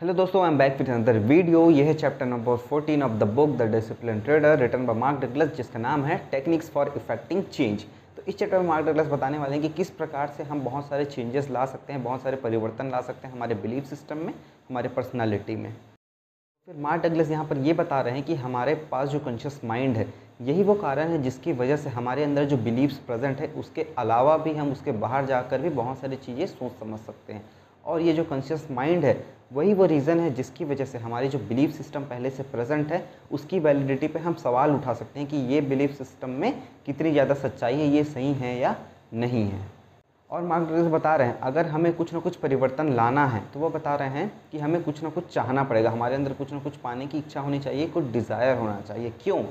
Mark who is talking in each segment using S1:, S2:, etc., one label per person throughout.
S1: Hello दोस्तों I am back with another video ये है chapter number 14 of the book the discipline trader written by Mark Douglas जिसका नाम है techniques for effecting change तो इस चैप्टर में मार्क डगलस बताने वाले हैं कि किस प्रकार से हम बहुत सारे चेंजेस ला सकते हैं, बहुत सारे परिवर्तन ला सकते हैं हमारे बिलीफ सिस्टम में, हमारे पर्सनैलिटी में। फिर मार्क डगलस यहाँ पर ये बता रहे हैं कि हमारे पास जो कॉन्शियस माइंड है, यही वो कारण है जिसकी वजह से हमारे अंदर जो बिलीव्स प्रेजेंट है, उसके अलावा भी हम उसके बाहर जाकर भी बहुत सारी चीज़ें सोच समझ सकते हैं। और ये जो कॉन्शियस माइंड है, वही वो रीज़न है जिसकी वजह से हमारी जो बिलीफ सिस्टम पहले से प्रेजेंट है, उसकी वैलिडिटी पे हम सवाल उठा सकते हैं कि ये बिलीफ सिस्टम में कितनी ज़्यादा सच्चाई है, ये सही है या नहीं है। और डगलस बता रहे हैं, अगर हमें कुछ ना कुछ परिवर्तन लाना है तो वो बता रहे हैं कि हमें कुछ ना कुछ चाहना पड़ेगा। हमारे अंदर कुछ ना कुछ पाने की इच्छा होनी चाहिए कुछ डिज़ायर होना चाहिए। क्यों?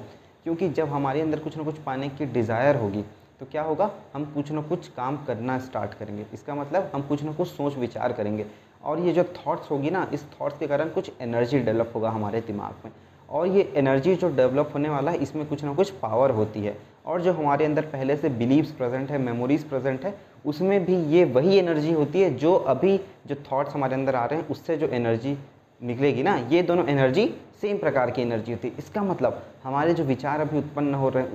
S1: क्योंकि जब हमारे अंदर कुछ ना कुछ पाने की डिज़ायर होगी तो क्या होगा? हम कुछ ना कुछ काम करना स्टार्ट करेंगे। इसका मतलब हम कुछ ना कुछ सोच विचार करेंगे। और ये जो थॉट्स होगी ना, इस थॉट्स के कारण कुछ एनर्जी डेवलप होगा हमारे दिमाग में। और ये एनर्जी जो डेवलप होने वाला है, इसमें कुछ ना कुछ पावर होती है। और जो हमारे अंदर पहले से बिलीव्स प्रेजेंट है मेमोरीज प्रेजेंट है, उसमें भी ये वही एनर्जी होती है जो अभी जो थॉट्स हमारे अंदर आ रहे हैं, उससे जो एनर्जी निकलेगी ना, ये दोनों एनर्जी सेम प्रकार की एनर्जी होती है। इसका मतलब हमारे जो विचार अभी उत्पन्न हो रहे हैं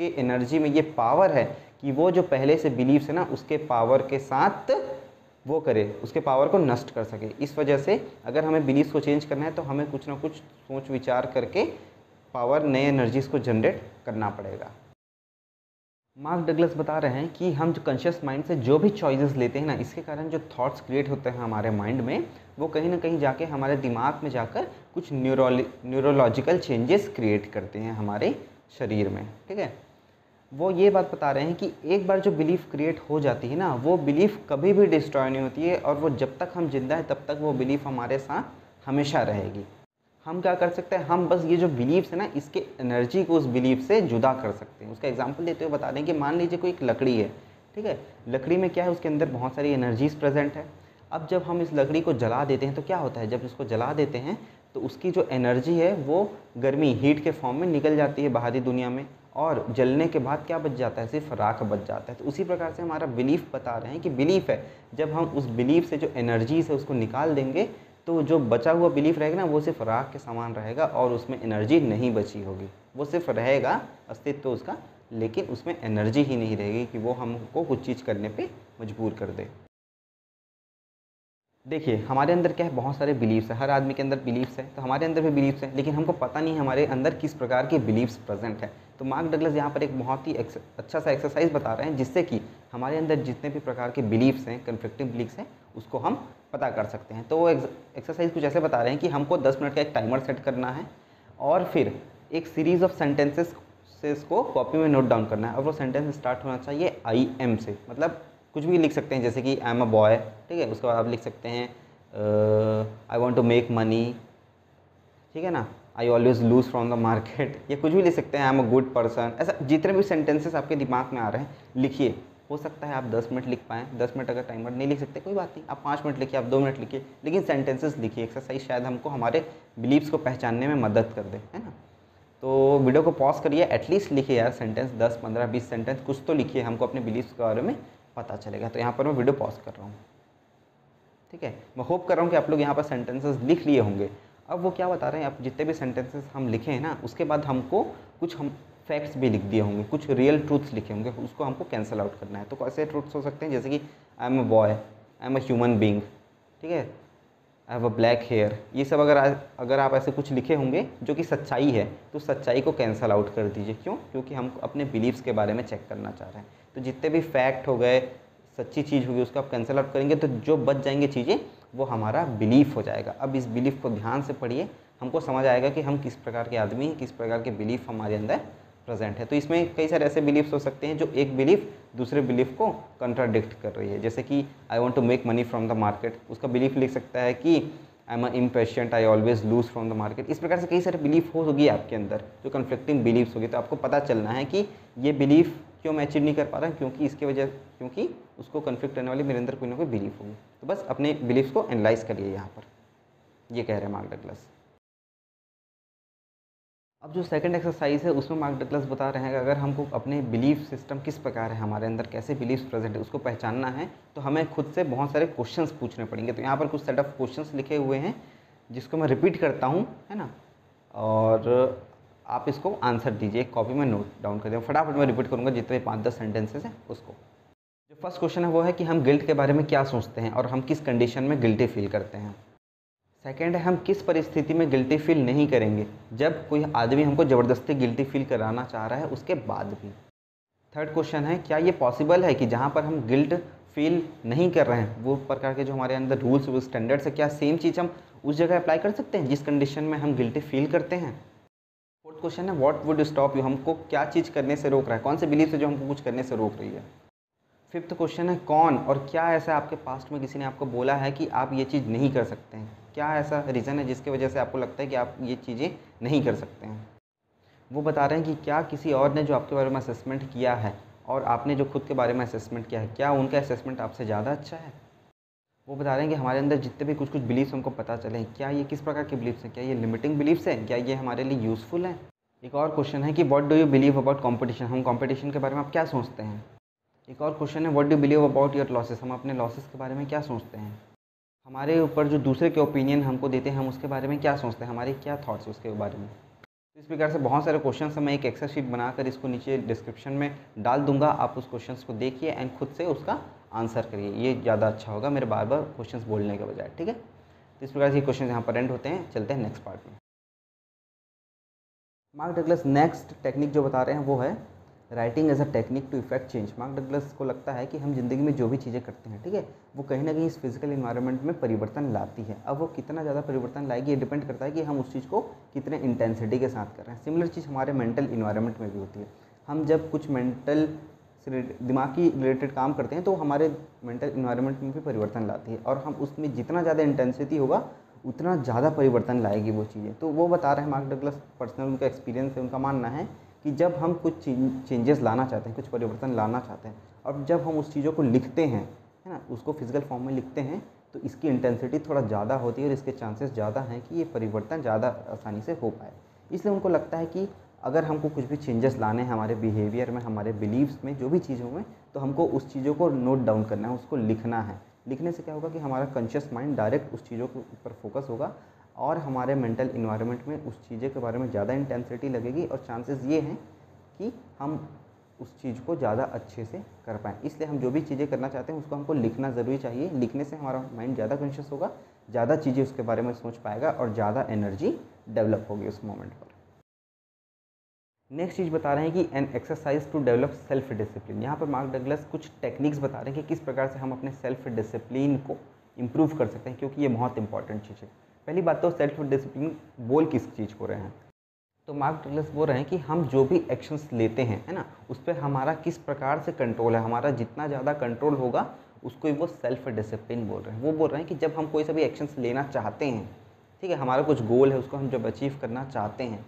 S1: उसके एनर्जी में ये पावर है कि वो जो पहले से बिलीव्स है ना, उसके पावर के साथ वो करे, उसके पावर को नष्ट कर सके। इस वजह से अगर हमें बिलीव्स को चेंज करना है तो हमें कुछ ना कुछ सोच विचार करके पावर नए एनर्जीज को जनरेट करना पड़ेगा। मार्क डगलस बता रहे हैं कि हम जो कॉन्शियस माइंड से जो भी चॉइसेस लेते हैं ना, इसके कारण जो थॉट्स क्रिएट होते हैं हमारे माइंड में, वो कहीं ना कहीं जाके हमारे दिमाग में जाकर कुछ न्यूरोलि न्यूरोलॉजिकल चेंजेस क्रिएट करते हैं हमारे शरीर में, ठीक है? वो ये बात बता रहे हैं कि एक बार जो बिलीफ क्रिएट हो जाती है ना, वो बिलीफ कभी भी डिस्ट्रॉय नहीं होती है और वो जब तक हम ज़िंदा हैं, तब तक वो बिलीफ हमारे साथ हमेशा रहेगी। हम क्या कर सकते हैं? हम बस ये जो बिलीव्स है ना, इसके एनर्जी को उस बिलीफ से जुदा कर सकते हैं। उसका एग्ज़ाम्पल देते हुए बता दें कि मान लीजिए कोई एक लकड़ी है, ठीक है? लकड़ी में क्या है? उसके अंदर बहुत सारी एनर्जीज प्रेजेंट है। अब जब हम इस लकड़ी को जला देते हैं तो क्या होता है? जब इसको जला देते हैं तो उसकी जो एनर्जी है, वो गर्मी हीट के फॉर्म में निकल जाती है बाहरी दुनिया में। और जलने के बाद क्या बच जाता है? सिर्फ़ राख बच जाता है। तो उसी प्रकार से हमारा बिलीफ बता रहे हैं कि बिलीफ है। जब हम उस बिलीफ से जो एनर्जीज है उसको निकाल देंगे तो जो बचा हुआ बिलीफ रहेगा ना, वो सिर्फ़ राख के समान रहेगा और उसमें एनर्जी नहीं बची होगी। वो सिर्फ़ रहेगा अस्तित्व तो उसका, लेकिन उसमें एनर्जी ही नहीं रहेगी कि वो हमको कुछ चीज़ करने पर मजबूर कर दे। देखिए, हमारे अंदर क्या है? बहुत सारे बिलीव्स हैं। हर आदमी के अंदर बिलीव्स है। तो हमारे अंदर भी बिलीव्स हैं, लेकिन हमको पता नहीं है हमारे अंदर किस प्रकार के बिलीव्स प्रेजेंट है। तो मार्क डगलस यहाँ पर एक बहुत ही अच्छा सा एक्सरसाइज बता रहे हैं, जिससे कि हमारे अंदर जितने भी प्रकार के बिलीव्स हैं कन्फ्लिक्टिव बिलीव्स हैं, उसको हम पता कर सकते हैं। तो वो एक्सरसाइज कुछ ऐसे बता रहे हैं कि हमको 10 मिनट का एक टाइमर सेट करना है और फिर एक सीरीज़ ऑफ़ सेंटेंसेस से इसको कॉपी में नोट डाउन करना है। और वो सेंटेंस स्टार्ट होना चाहिए आई एम से। मतलब कुछ भी लिख सकते हैं, जैसे कि आई एम अ बॉय ठीक है? उसके बाद आप लिख सकते हैं I want to make money ठीक है ना? I always lose from the market ये कुछ भी लिख सकते हैं I am a good person ऐसा जितने भी सेंटेंसेस आपके दिमाग में आ रहे हैं, लिखिए। हो सकता है आप 10 मिनट लिख पाएँ 10 मिनट अगर टाइमर नहीं लिख सकते, कोई बात नहीं। आप पाँच मिनट लिखिए, आप दो मिनट लिखिए, लेकिन सेंटेंसेस लिखिए। एक्सरसाइज शायद हमको हमारे बिलीव्स को पहचानने में मदद कर दे, है ना? तो वीडियो को पॉज करिए एटलीस्ट लिखिए यार सेंटेंस 10 15 20 सेंटेंस कुछ तो लिखिए। हमको अपने बिलीव्स के बारे में पता चलेगा। तो यहाँ पर मैं वीडियो पॉज कर रहा हूँ। ठीक है? मैं होप कर रहा हूँ कि आप लोग यहाँ पर सेंटेंसेस लिख लिए होंगे। अब वो क्या बता रहे हैं आप जितने भी सेंटेंसेस हम लिखे हैं ना, उसके बाद हमको कुछ हम फैक्ट्स भी लिख दिए होंगे, कुछ रियल ट्रूथ्स लिखे होंगे, उसको हमको कैंसिल आउट करना है। तो कैसे ट्रूथ्स हो सकते हैं, जैसे कि I am a boy I am a human being ठीक है? I have a black hair ये सब अगर अगर आप ऐसे कुछ लिखे होंगे, जो कि सच्चाई है तो सच्चाई को कैंसिल आउट कर दीजिए। क्यों? क्योंकि हम अपने बिलीव्स के बारे में चेक करना चाह रहे हैं। तो जितने भी फैक्ट हो गए, सच्ची चीज़ होगी, उसको आप कैंसिल आउट करेंगे तो जो बच जाएँगे चीज़ें वो हमारा बिलीफ हो जाएगा। अब इस बिलीफ को ध्यान से पढ़िए, हमको समझ आएगा कि हम किस प्रकार के आदमी हैं, किस प्रकार के बिलीफ हमारे अंदर प्रेजेंट है। तो इसमें कई सारे ऐसे बिलीफ्स हो सकते हैं जो एक बिलीफ दूसरे बिलीफ को कंट्राडिक्ट कर रही है। जैसे कि I want to make money from the market उसका बिलीफ लिख सकता है कि I am impatient I always lose from the market इस प्रकार से कई सारे बिलीफ होगी आपके अंदर, जो कन्फ्लिक्टिंग बिलीफ्स होगी। तो आपको पता चलना है कि ये बिलीफ क्यों मैं अचीव नहीं कर पा रहा क्योंकि इसके वजह, क्योंकि उसको कन्फ्लिक्ट करने वाली मेरे अंदर कोई ना कोई बिलीफ होगी। तो बस अपने बिलीफ्स को एनालाइज करिए यहाँ पर। ये कह रहे हैं मार्क डगलस। अब जो सेकंड एक्सरसाइज है, उसमें मार्क डगलस बता रहे हैं कि अगर हमको अपने बिलीफ सिस्टम किस प्रकार है, हमारे अंदर कैसे बिलीफ प्रेजेंट है, उसको पहचानना है तो हमें खुद से बहुत सारे क्वेश्चन पूछने पड़ेंगे। तो यहाँ पर कुछ सेट ऑफ़ क्वेश्चन लिखे हुए हैं, जिसको मैं रिपीट करता हूँ, है ना? और आप इसको आंसर दीजिए कॉपी में नोट डाउन कर दें, फटाफट मैं रिपीट करूँगा जितने पाँच दस सेंटेंसेस हैं उसको। जो फ़र्स्ट क्वेश्चन है वो है कि हम गिल्ट के बारे में क्या सोचते हैं और हम किस कंडीशन में गिल्टी फील करते हैं। सेकेंड है, हम किस परिस्थिति में गिल्टी फील नहीं करेंगे, जब कोई आदमी हमको ज़बरदस्ती गिल्टी फील कराना चाह रहा है, उसके बाद भी। थर्ड क्वेश्चन है, क्या ये पॉसिबल है कि जहाँ पर हम गिल्ट फील नहीं कर रहे हैं, वो प्रकार के जो हमारे अंदर रूल्स वो स्टैंडर्ड्स है, क्या सेम चीज़ हम उस जगह अप्लाई कर सकते हैं, जिस कंडीशन में हम गिल्टी फील करते हैं? क्वेश्चन है व्हाट वुड स्टॉप यू हमको क्या चीज़ करने से रोक रहा है? कौन से बिलीफ से जो हमको कुछ करने से रोक रही है? फिफ्थ क्वेश्चन है, कौन और क्या ऐसा आपके पास्ट में किसी ने आपको बोला है कि आप ये चीज़ नहीं कर सकते हैं? क्या ऐसा रीज़न है जिसकी वजह से आपको लगता है कि आप ये चीज़ें नहीं कर सकते हैं? वो बता रहे हैं कि क्या किसी और ने जो आपके बारे में असेसमेंट किया है और आपने जो खुद के बारे में असेसमेंट किया है, क्या उनका असेसमेंट आपसे ज़्यादा अच्छा है? वो बता रहे हैं कि हमारे अंदर जितने भी कुछ कुछ बिलीफ्स हमको पता चले हैं, क्या ये किस प्रकार के बिलीफ्स हैं? क्या ये लिमिटिंग बिलीफ्स हैं? क्या ये हमारे लिए यूज़फुल है? एक और क्वेश्चन है कि what do you believe about competition हम कंपटीशन के बारे में आप क्या सोचते हैं? एक और क्वेश्चन है what do believe about your losses हम अपने लॉसेस के बारे में क्या सोचते हैं? हमारे ऊपर जो दूसरे के ओपिनियन हमको देते हैं, हम उसके बारे में क्या सोचते हैं? हमारे क्या थाट्स उसके बारे में? इस प्रकार से बहुत सारे क्वेश्चन मैं एक एक्सेल शीट बनाकर इसको नीचे डिस्क्रिप्शन में डाल दूँगा। आप उस क्वेश्चन को देखिए एंड खुद से उसका आंसर करिए। ये ज़्यादा अच्छा होगा मेरे बार बार क्वेश्चन बोलने के बजाय, ठीक है? तो इस प्रकार से क्वेश्चन यहाँ पर एंड होते हैं। चलते हैं नेक्स्ट पार्ट में। मार्क डगलस नेक्स्ट टेक्निक जो बता रहे हैं वो है writing as a technique to effect change Mark Douglas को लगता है कि हम ज़िंदगी में जो भी चीज़ें करते हैं, ठीक है, वो कहीं ना कहीं इस फ़िज़िकल इन्वायरमेंट में परिवर्तन लाती है। अब वो कितना ज़्यादा परिवर्तन लाएगी, ये डिपेंड करता है कि हम उस चीज़ को कितने इंटेंसिटी के साथ कर रहे हैं। सिमिलर चीज़ हमारे मेंटल इन्वायरमेंट में भी होती है। हम जब कुछ मेंटल से दिमाग की रिलेटेड काम करते हैं तो हमारे मेंटल इन्वायरमेंट में भी परिवर्तन लाती है। और हम उसमें जितना ज़्यादा इंटेंसिटी होगा, उतना ज़्यादा परिवर्तन लाएगी वो चीज़ें। तो वो बता रहे हैं मार्क डगलस पर्सनल उनका एक्सपीरियंस है, उनका मानना है कि जब हम कुछ चेंजेस लाना चाहते हैं, कुछ परिवर्तन लाना चाहते हैं, और जब हम उस चीज़ों को लिखते हैं, है ना, उसको फ़िज़िकल फॉर्म में लिखते हैं तो इसकी इंटेंसिटी थोड़ा ज़्यादा होती है और इसके चांसेस ज़्यादा हैं कि ये परिवर्तन ज़्यादा आसानी से हो पाए। इसलिए उनको लगता है कि अगर हमको कुछ भी चेंजेस लाने हैं हमारे बिहेवियर में, हमारे बिलीव्स में, जो भी चीज़ों में तो हमको उस चीज़ों को नोट डाउन करना है, उसको लिखना है। लिखने से क्या होगा कि हमारा कॉन्शियस माइंड डायरेक्ट उस चीज़ों के ऊपर फोकस होगा और हमारे मेंटल इन्वायरमेंट में उस चीज़ें के बारे में ज़्यादा इंटेंसिटी लगेगी और चांसेस ये हैं कि हम उस चीज़ को ज़्यादा अच्छे से कर पाएँ। इसलिए हम जो भी चीज़ें करना चाहते हैं, उसको हमको लिखना ज़रूरी चाहिए। लिखने से हमारा माइंड ज़्यादा कॉन्शियस होगा, ज़्यादा चीज़ें उसके बारे में सोच पाएगा और ज़्यादा एनर्जी डेवलप होगी उस मोमेंट पर। नेक्स्ट चीज़ बता रहे हैं कि an exercise to develop self discipline यहाँ पर मार्क डगलस कुछ टेक्निक्स बता रहे हैं कि किस प्रकार से हम अपने सेल्फ डिसिप्लिन को इम्प्रूव कर सकते हैं, क्योंकि ये बहुत इंपॉर्टेंट चीज़ है। पहली बात तो सेल्फ डिसिप्लिन बोल किस चीज़ को रहे हैं? तो मार्क डगलस बोल रहे हैं कि हम जो भी एक्शंस लेते हैं, है ना, उस पर हमारा किस प्रकार से कंट्रोल है, हमारा जितना ज़्यादा कंट्रोल होगा, उसको वो सेल्फ डिसिप्लिन बोल रहे हैं। वो बोल रहे हैं कि जब हम कोई सा भी एक्शंस लेना चाहते हैं, ठीक है, हमारा कुछ गोल है, उसको हम जब अचीव करना चाहते हैं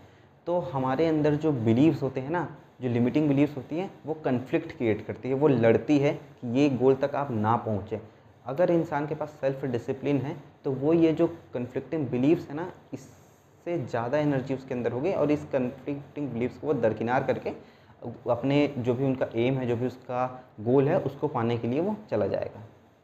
S1: तो हमारे अंदर जो बिलीव्स होते हैं ना, जो लिमिटिंग बिलीव्स होती हैं, वो कन्फ्लिक्ट क्रिएट करती है, वो लड़ती है कि ये गोल तक आप ना पहुँचें। अगर इंसान के पास सेल्फ डिसिप्लिन है तो वो ये जो कन्फ्लिक्टिंग बिलीव्स है ना, इससे ज़्यादा एनर्जी उसके अंदर होगी और इस कन्फ्लिक्टिंग बिलीव्स को वो दरकिनार करके अपने जो भी उनका एम है, जो भी उसका गोल है, उसको पाने के लिए वो चला जाएगा।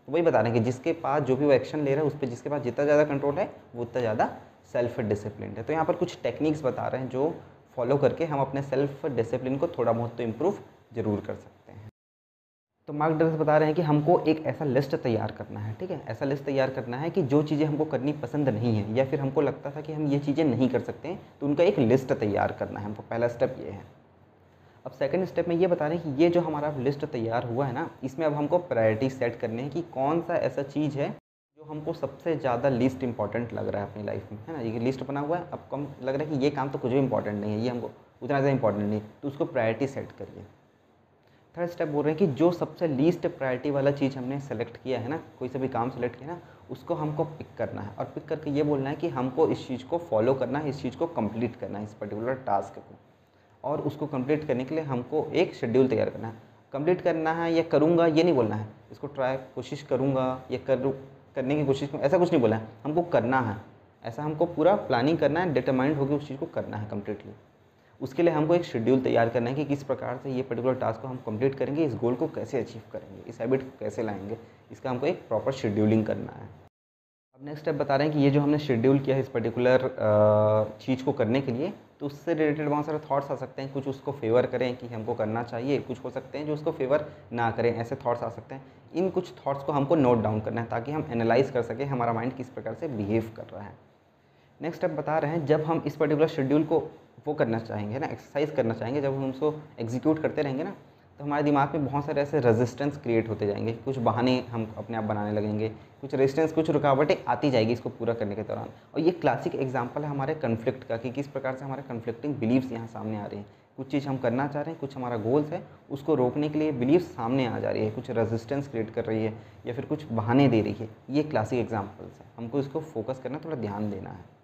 S1: तो वही बता रहे हैं कि जिसके पास जो भी वो एक्शन ले रहा है, उस पर जिसके पास जितना ज़्यादा कंट्रोल है, वो उतना ज़्यादा सेल्फ डिसिप्लिन है। तो यहाँ पर कुछ टेक्निक्स बता रहे हैं जो फॉलो करके हम अपने सेल्फ डिसिप्लिन को थोड़ा बहुत तो इम्प्रूव ज़रूर कर सकते हैं। तो डगलस बता रहे हैं कि हमको एक ऐसा लिस्ट तैयार करना है, ठीक है? ऐसा लिस्ट तैयार करना है कि जो चीज़ें हमको करनी पसंद नहीं है, या फिर हमको लगता था कि हम ये चीज़ें नहीं कर सकते हैं तो उनका एक लिस्ट तैयार करना है। हमको पहला स्टेप ये है। अब सेकंड स्टेप में ये बता रहे हैं कि ये जो हमारा लिस्ट तैयार हुआ है ना, इसमें अब हमको प्रायोरिटी सेट करनी है कि कौन सा ऐसा चीज़ है जो हमको सबसे ज़्यादा लीस्ट इंपॉर्टेंट लग रहा है अपनी लाइफ में, है ना? ये लिस्ट बना हुआ है, अब कम लग रहा है कि ये काम तो कुछ भी इंपॉर्टेंट नहीं है, ये हमको उतना ज़्यादा इंपॉर्टेंट नहीं तो उसको प्रायोरिटी सेट करिए। थर्ड स्टेप बोल रहे हैं कि जो सबसे लीस्ट प्रायोरिटी वाला चीज़ हमने सेलेक्ट किया है ना, कोई सा भी काम सेलेक्ट किया ना, उसको हमको पिक करना है। और पिक करके ये बोलना है कि हमको इस चीज़ को फॉलो करना है, इस चीज़ को कंप्लीट करना है, इस पर्टिकुलर टास्क को। और उसको कंप्लीट करने के लिए हमको एक शेड्यूल तैयार करना है। कंप्लीट करना है या करूँगा, ये नहीं बोलना है। इसको ट्राई कोशिश करूँगा, या करूँ करने की कोशिश करूँ, ऐसा कुछ नहीं बोला है। हमको करना है। ऐसा हमको पूरा प्लानिंग करना है डिटरमाइंड होकर उस चीज़ को करना है कम्प्लीटली उसके लिए हमको एक शेड्यूल तैयार करना है कि किस प्रकार से ये पर्टिकुलर टास्क को हम कंप्लीट करेंगे, इस गोल को कैसे अचीव करेंगे, इस हैबिट को कैसे लाएँगे, इसका हमको एक प्रॉपर शेड्यूलिंग करना है। अब नेक्स्ट स्टेप बता रहे हैं कि ये जो हमने शेड्यूल किया है इस पर्टिकुलर चीज़ को करने के लिए तो उससे रिलेटेड बहुत सारे थॉट्स आ सकते हैं। कुछ उसको फेवर करें कि हमको करना चाहिए, कुछ हो सकते हैं जो उसको फेवर ना करें, ऐसे थॉट्स आ सकते हैं। इन कुछ थॉट्स को हमको नोट डाउन करना है ताकि हम एनालाइज कर सकें हमारा माइंड किस प्रकार से बिहेव कर रहा है। नेक्स्ट स्टेप बता रहे हैं, जब हम इस पर्टिकुलर शेड्यूल को वो करना चाहेंगे ना एक्सरसाइज करना चाहेंगे, जब हम उसको एग्जीक्यूट करते रहेंगे ना तो हमारे दिमाग में बहुत सारे ऐसे रेजिस्टेंस क्रिएट होते जाएँगे कुछ बहाने हम अपने आप बनाने लगेंगे, कुछ रेजिस्टेंस कुछ रुकावटें आती जाएगी इसको पूरा करने के दौरान। और ये क्लासिक एग्ज़ाम्पल है हमारे कन्फ्लिक्ट का कि किस प्रकार से हमारे कन्फ्लिक्टिंग बिलीव्स यहाँ सामने आ रहे हैं। कुछ चीज़ हम करना चाह रहे हैं, कुछ हमारा गोल्स है, उसको रोकने के लिए बिलीव सामने आ जा रही है, कुछ रेजिस्टेंस क्रिएट कर रही है, या फिर कुछ बहाने दे रही है। ये क्लासिक एग्जाम्पल्स है। हमको इसको फोकस करना, थोड़ा ध्यान देना है।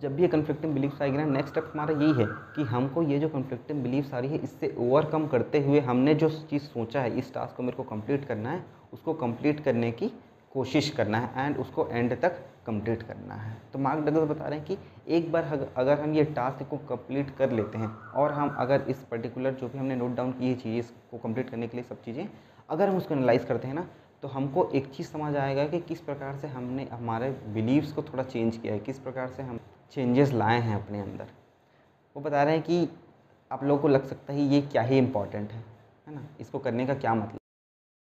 S1: जब भी ये कन्फ्लिक्टिंग बिलीफ्स आएगी ना नेक्स्ट स्टेप हमारा यही है कि हमको ये जो कन्फ्लिक्टिंग बिलीफ्स आ रही है, इससे ओवरकम करते हुए हमने जो चीज़ सोचा है, इस टास्क को मेरे को कंप्लीट करना है, उसको कंप्लीट करने की कोशिश करना है एंड उसको एंड तक कंप्लीट करना है। तो मार्क डगल बता रहे हैं कि एक बार अगर हम ये टास्क को कंप्लीट कर लेते हैं और हम अगर इस पर्टिकुलर जो भी हमने नोट डाउन की है चीज़ें को कंप्लीट करने के लिए सब चीज़ें, अगर हम उसको एनालाइज करते हैं ना तो हमको एक चीज़ समझ आएगा कि किस प्रकार से हमने हमारे बिलीव्स को थोड़ा चेंज किया है, किस प्रकार से हम चेंजेस लाए हैं अपने अंदर। वो बता रहे हैं कि आप लोगों को लग सकता है ये क्या ही इंपॉर्टेंट है है ना? इसको करने का क्या मतलब?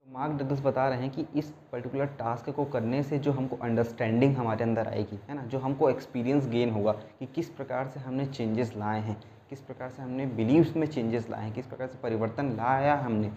S1: तो मार्क डगल्स बता रहे हैं कि इस पर्टिकुलर टास्क को करने से जो हमको अंडरस्टैंडिंग हमारे अंदर आएगी, है ना? जो हमको एक्सपीरियंस गेन होगा कि किस प्रकार से हमने चेंजेस लाए हैं, किस प्रकार से हमने बिलीव्स में चेंजेस लाए हैं, किस प्रकार से परिवर्तन लाया हमने